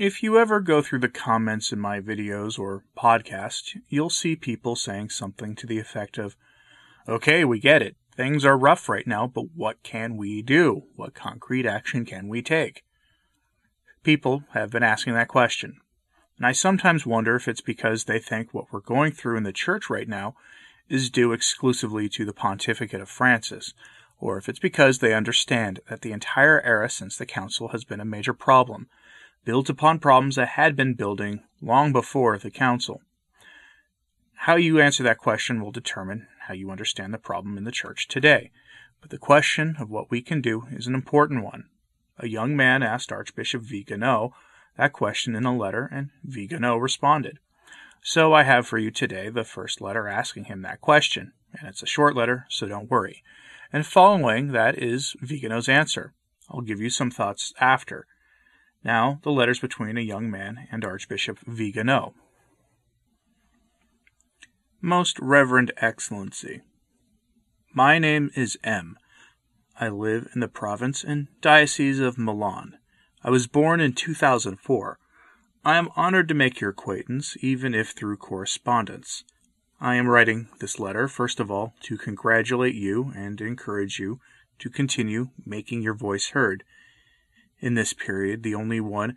If you ever go through the comments in my videos or podcast, you'll see people saying something to the effect of, Okay, we get it. Things are rough right now, but what can we do? What concrete action can we take? People have been asking that question. And I sometimes wonder if it's because they think what we're going through in the church right now is due exclusively to the pontificate of Francis, or if it's because they understand that the entire era since the council has been a major problem, built upon problems that had been building long before the council. How you answer that question will determine how you understand the problem in the church today. But the question of what we can do is an important one. A young man asked Archbishop Vigano that question in a letter, and Vigano responded. So I have for you today the first letter asking him that question, and it's a short letter, so don't worry. And following that is Vigano's answer. I'll give you some thoughts after. Now, the letters between a young man and Archbishop Vigano. Most Reverend Excellency, My name is M. I live in the province and diocese of Milan. I was born in 2004. I am honored to make your acquaintance, even if through correspondence. I am writing this letter, first of all, to congratulate you and encourage you to continue making your voice heard. In this period, the only one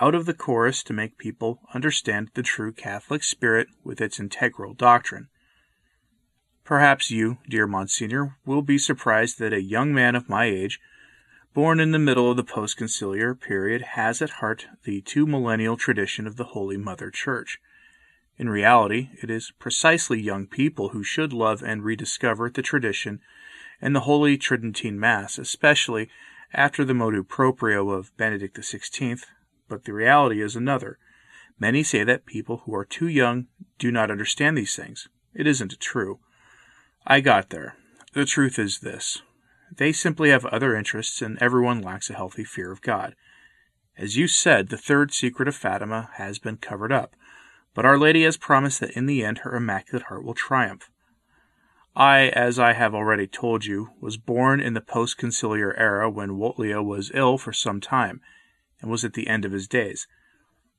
out of the chorus to make people understand the true Catholic spirit with its integral doctrine. Perhaps you, dear Monsignor, will be surprised that a young man of my age born in the middle of the post-conciliar period, has at heart the two millennial tradition of the Holy Mother Church. In reality, it is precisely young people who should love and rediscover the tradition and the Holy Tridentine Mass, especially after the motu proprio of Benedict XVI, but the reality is another. Many say that people who are too young do not understand these things. It isn't true. I got there. The truth is this they simply have other interests, and everyone lacks a healthy fear of God. As you said, the third secret of Fatima has been covered up, but Our Lady has promised that in the end her Immaculate Heart will triumph. I, as I have already told you, was born in the post conciliar era when Wojtyla was ill for some time, and was at the end of his days.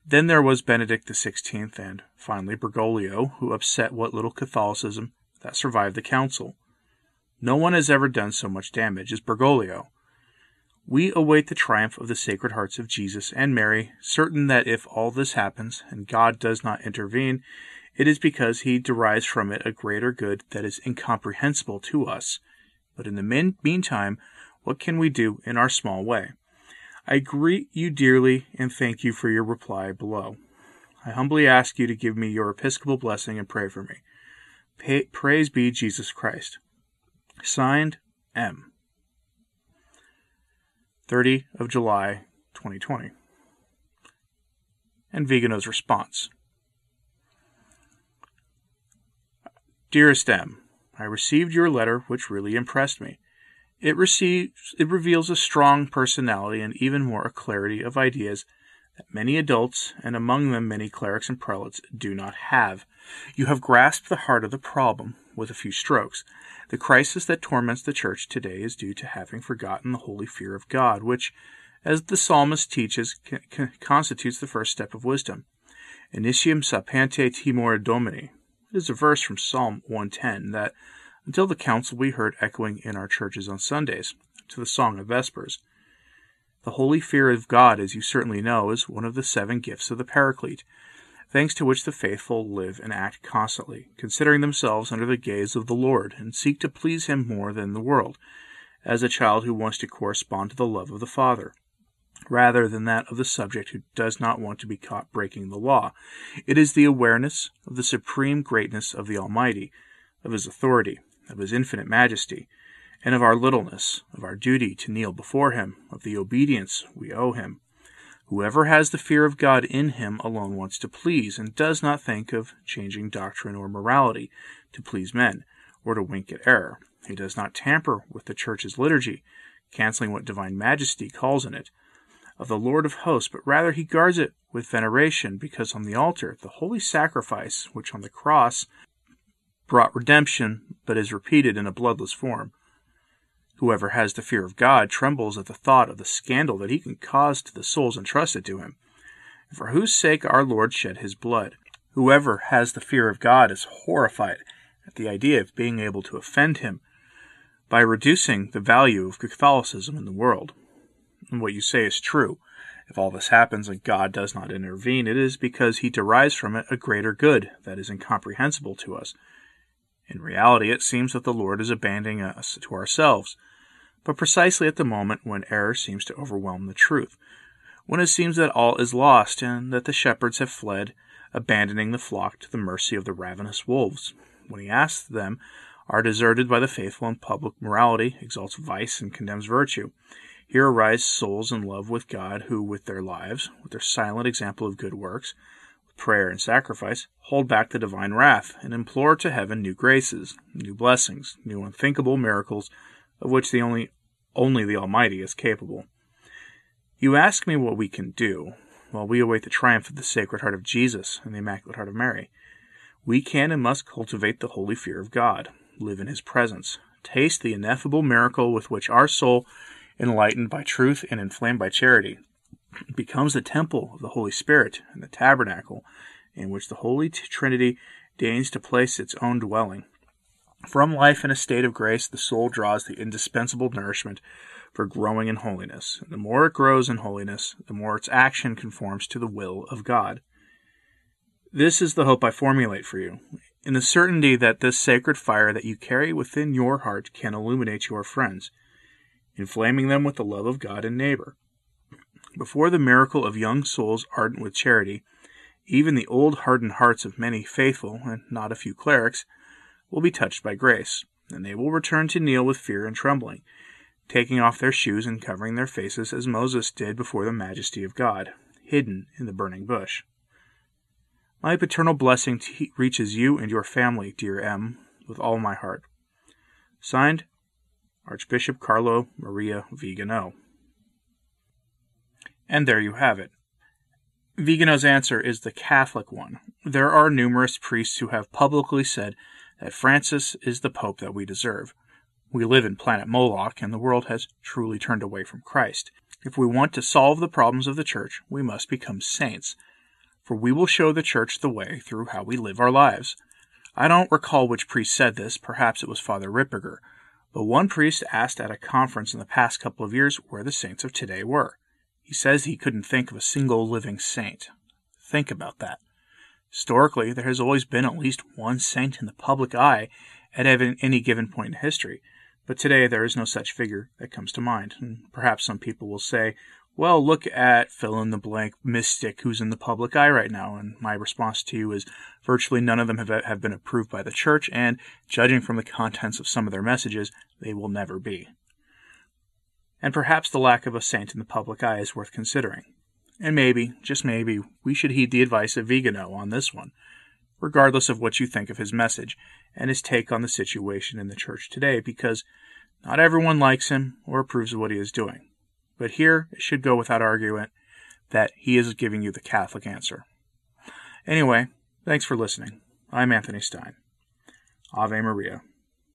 Then there was Benedict XVI, and finally Bergoglio, who upset what little Catholicism that survived the Council. No one has ever done so much damage as Bergoglio. We await the triumph of the Sacred Hearts of Jesus and Mary, certain that if all this happens, and God does not intervene, it is because he derives from it a greater good that is incomprehensible to us. But in the meantime, what can we do in our small way? I greet you dearly and thank you for your reply below. I humbly ask you to give me your episcopal blessing and pray for me. Pa- praise be Jesus Christ. Signed, M. 30 of July, 2020. And Vigano's response. Dearest M, I received your letter, which really impressed me. It receives, it reveals a strong personality and even more a clarity of ideas that many adults, and among them many clerics and prelates, do not have. You have grasped the heart of the problem with a few strokes. The crisis that torments the church today is due to having forgotten the holy fear of God, which, as the psalmist teaches, constitutes the first step of wisdom. Initium sapientiae timor domini. It is a verse from Psalm 110 that, until the council, we heard echoing in our churches on Sundays, to the song of Vespers. The holy fear of God, as you certainly know, is one of the seven gifts of the Paraclete, thanks to which the faithful live and act constantly, considering themselves under the gaze of the Lord, and seek to please Him more than the world, as a child who wants to correspond to the love of the Father, rather than that of the subject who does not want to be caught breaking the law. It is the awareness of the supreme greatness of the Almighty, of His authority, of His infinite majesty, and of our littleness, of our duty to kneel before him, of the obedience we owe him. Whoever has the fear of God in him alone wants to please, and does not think of changing doctrine or morality to please men, or to wink at error. He does not tamper with the church's liturgy, canceling what divine majesty calls in it of the Lord of hosts, but rather he guards it with veneration, because on the altar the holy sacrifice, which on the cross brought redemption, but is repeated in a bloodless form, Whoever has the fear of God trembles at the thought of the scandal that he can cause to the souls entrusted to him, for whose sake our Lord shed his blood. Whoever has the fear of God is horrified at the idea of being able to offend him by reducing the value of Catholicism in the world. And what you say is true. If all this happens and God does not intervene, it is because he derives from it a greater good that is incomprehensible to us. In reality, it seems that the Lord is abandoning us to ourselves but precisely at the moment when error seems to overwhelm the truth, when it seems that all is lost and that the shepherds have fled, abandoning the flock to the mercy of the ravenous wolves, when he asks them are deserted by the faithful and public morality, exalts vice and condemns virtue. Here arise souls in love with God who, with their lives, with their silent example of good works, with prayer and sacrifice, hold back the divine wrath and implore to heaven new graces, new blessings, new unthinkable miracles, of which the only only the Almighty is capable. You ask me what we can do while we await the triumph of the Sacred Heart of Jesus and the Immaculate Heart of Mary. We can and must cultivate the holy fear of God, live in His presence, taste the ineffable miracle with which our soul, enlightened by truth and inflamed by charity, becomes the temple of the Holy Spirit and the tabernacle in which the Holy Trinity deigns to place its own dwelling. From life in a state of grace, the soul draws the indispensable nourishment for growing in holiness. The more it grows in holiness, the more its action conforms to the will of God. This is the hope I formulate for you, in the certainty that this sacred fire that you carry within your heart can illuminate your friends, inflaming them with the love of God and neighbor. Before the miracle of young souls ardent with charity, even the old hardened hearts of many faithful, and not a few clerics, will be touched by grace, and they will return to kneel with fear and trembling, taking off their shoes and covering their faces as Moses did before the majesty of God, hidden in the burning bush. My paternal blessing t- reaches you and your family, dear M, with all my heart. Signed, Archbishop Carlo Maria Vigano. And there you have it. Vigano's answer is the Catholic one. There are numerous priests who have publicly said that Francis is the Pope that we deserve. We live in planet Moloch, and the world has truly turned away from Christ. If we want to solve the problems of the Church, we must become saints, for we will show the Church the way through how we live our lives. I don't recall which priest said this, perhaps it was Father Ripperger, but one priest asked at a conference in the past couple of years where the saints of today were. He says he couldn't think of a single living saint. Think about that. Historically, there has always been at least one saint in the public eye at any given point in history, but today there is no such figure that comes to mind. And perhaps some people will say, well, look at fill in the blank mystic who's in the public eye right now. And my response to you is virtually none of them have, have been approved by the church, and judging from the contents of some of their messages, they will never be. And perhaps the lack of a saint in the public eye is worth considering. And maybe, just maybe, we should heed the advice of Vigano on this one, regardless of what you think of his message and his take on the situation in the church today, because not everyone likes him or approves of what he is doing. But here it should go without argument that he is giving you the Catholic answer. Anyway, thanks for listening. I'm Anthony Stine. Ave Maria.